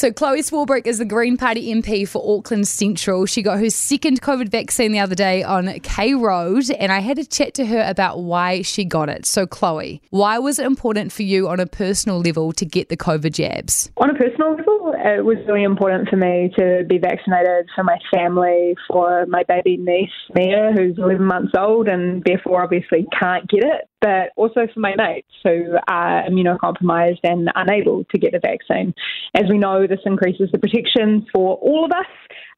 So, Chloe Swarbrick is the Green Party MP for Auckland Central. She got her second COVID vaccine the other day on K Road, and I had a chat to her about why she got it. So, Chloe, why was it important for you on a personal level to get the COVID jabs? On a personal level, it was really important for me to be vaccinated for my family, for my baby niece, Mia, who's 11 months old and therefore obviously can't get it but also for my mates who are immunocompromised and unable to get the vaccine. As we know, this increases the protection for all of us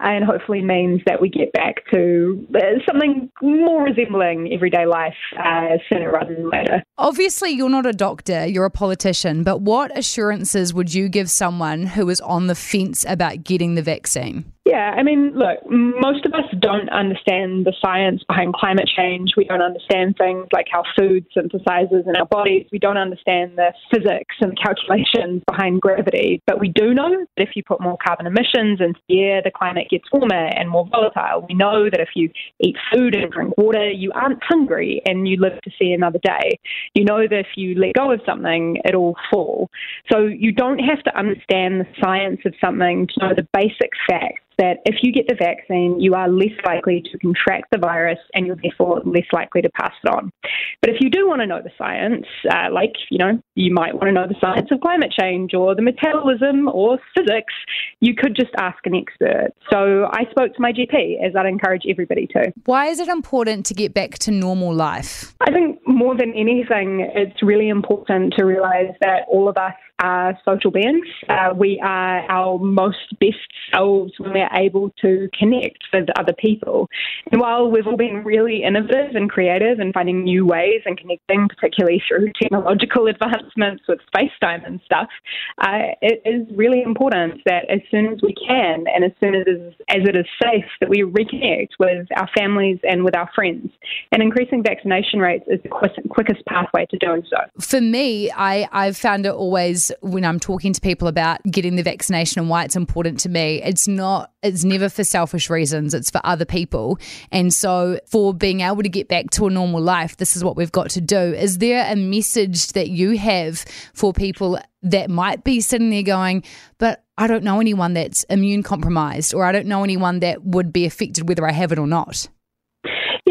and hopefully means that we get back to uh, something more resembling everyday life uh, sooner rather than later. Obviously, you're not a doctor, you're a politician, but what assurances would you give someone who is on the fence about getting the vaccine? Yeah, I mean, look, most of us don't understand the science behind climate change. We don't understand things like how food synthesizes in our bodies. We don't understand the physics and the calculations behind gravity. But we do know that if you put more carbon emissions into the air, the climate gets warmer and more volatile. We know that if you eat food and drink water, you aren't hungry and you live to see another day. You know that if you let go of something, it'll fall. So you don't have to understand the science of something to know the basic facts that if you get the vaccine, you are less likely to contract the virus and you're therefore less likely to pass it on. But if you do want to know the science, uh, like, you know, you might want to know the science of climate change or the metabolism or physics, you could just ask an expert. So I spoke to my GP, as I'd encourage everybody to. Why is it important to get back to normal life? I think more than anything, it's really important to realise that all of us are social beings. Uh, we are our most best selves when we're able to connect with other people. And while we've all been really innovative and creative and finding new ways and connecting, particularly through technological advancements with FaceTime and stuff, uh, it is really important that as soon as we can and as soon as, as it is safe, that we reconnect with our families and with our friends. And increasing vaccination rates is the quickest pathway to doing so. For me, I, I've found it always when I'm talking to people about getting the vaccination and why it's important to me, it's not, it's never for selfish reasons, it's for other people. And so, for being able to get back to a normal life, this is what we've got to do. Is there a message that you have for people that might be sitting there going, but I don't know anyone that's immune compromised, or I don't know anyone that would be affected whether I have it or not?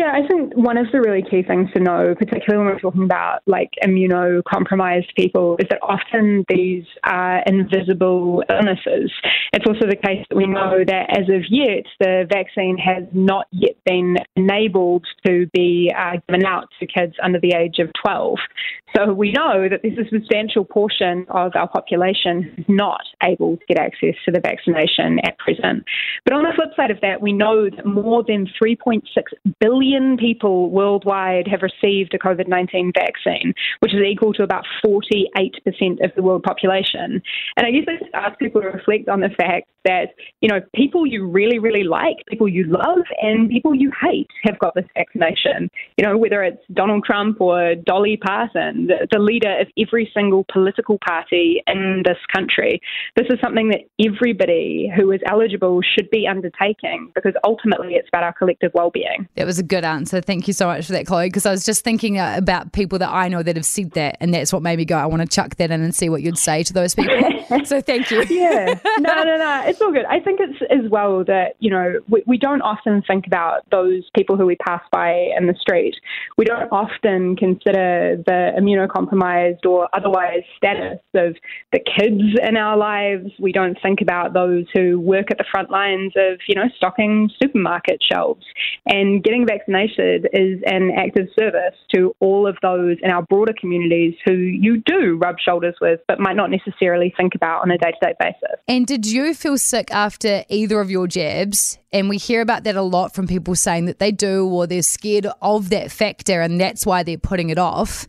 Yeah, I think one of the really key things to know, particularly when we're talking about like immunocompromised people, is that often these are invisible illnesses. It's also the case that we know that as of yet, the vaccine has not yet been enabled to be uh, given out to kids under the age of 12. So we know that there's a substantial portion of our population not able to get access to the vaccination at present. But on the flip side of that, we know that more than 3.6 billion people worldwide have received a COVID 19 vaccine, which is equal to about 48% of the world population. And I guess I just ask people to reflect on the fact that, you know, people you really, really like, people you love, and people you hate have got this vaccination. You know, whether it's Donald Trump or Dolly Parton the, the leader of every single political party in this country. This is something that everybody who is eligible should be undertaking because ultimately it's about our collective well-being. That was a good answer. Thank you so much for that, Chloe, because I was just thinking uh, about people that I know that have said that, and that's what made me go, I want to chuck that in and see what you'd say to those people. so thank you. yeah. No, no, no. It's all good. I think it's as well that, you know, we, we don't often think about those people who we pass by in the street. We don't often consider the immunocompromised or otherwise status of the kids in our lives. We don't think about those who work at the front lines of, you know, stocking supermarket shelves. And getting vaccinated is an act of service to all of those in our broader communities who you do rub shoulders with, but might not necessarily think about on a day to day basis. And did you feel sick after either of your jabs? And we hear about that a lot from people saying that they do or they're scared of that factor and that's why they're putting it off.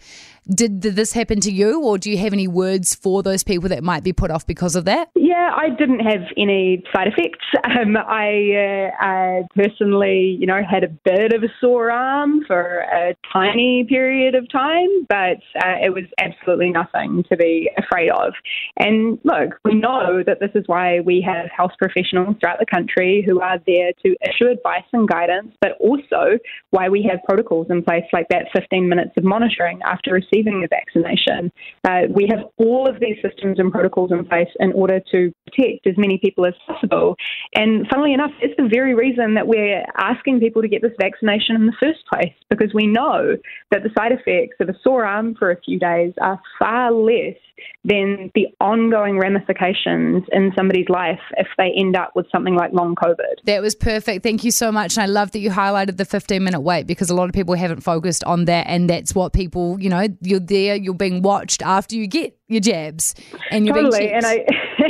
Did, did this happen to you, or do you have any words for those people that might be put off because of that? Yeah, I didn't have any side effects. Um, I, uh, I personally, you know, had a bit of a sore arm for a tiny period of time, but uh, it was absolutely nothing to be afraid of. And look, we know that this is why we have health professionals throughout the country who are there to issue advice and guidance, but also why we have protocols in place like that 15 minutes of monitoring after receiving the vaccination. Uh, we have all of these systems and protocols in place in order to protect as many people as possible. And funnily enough, it's the very reason that we're asking people to get this vaccination in the first place, because we know that the side effects of a sore arm for a few days are far less than the ongoing ramifications in somebody's life if they end up with something like long COVID. That was perfect. Thank you so much. And I love that you highlighted the 15 minute wait because a lot of people haven't focused on that. And that's what people, you know, you're there, you're being watched after you get your jabs and you're totally. being checked. And I.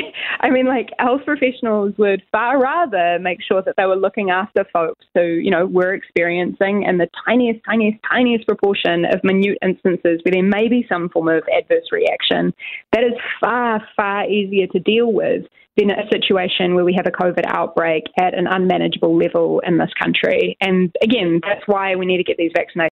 I mean, like health professionals would far rather make sure that they were looking after folks who, you know, were experiencing in the tiniest, tiniest, tiniest proportion of minute instances where there may be some form of adverse reaction. That is far, far easier to deal with than a situation where we have a COVID outbreak at an unmanageable level in this country. And again, that's why we need to get these vaccinations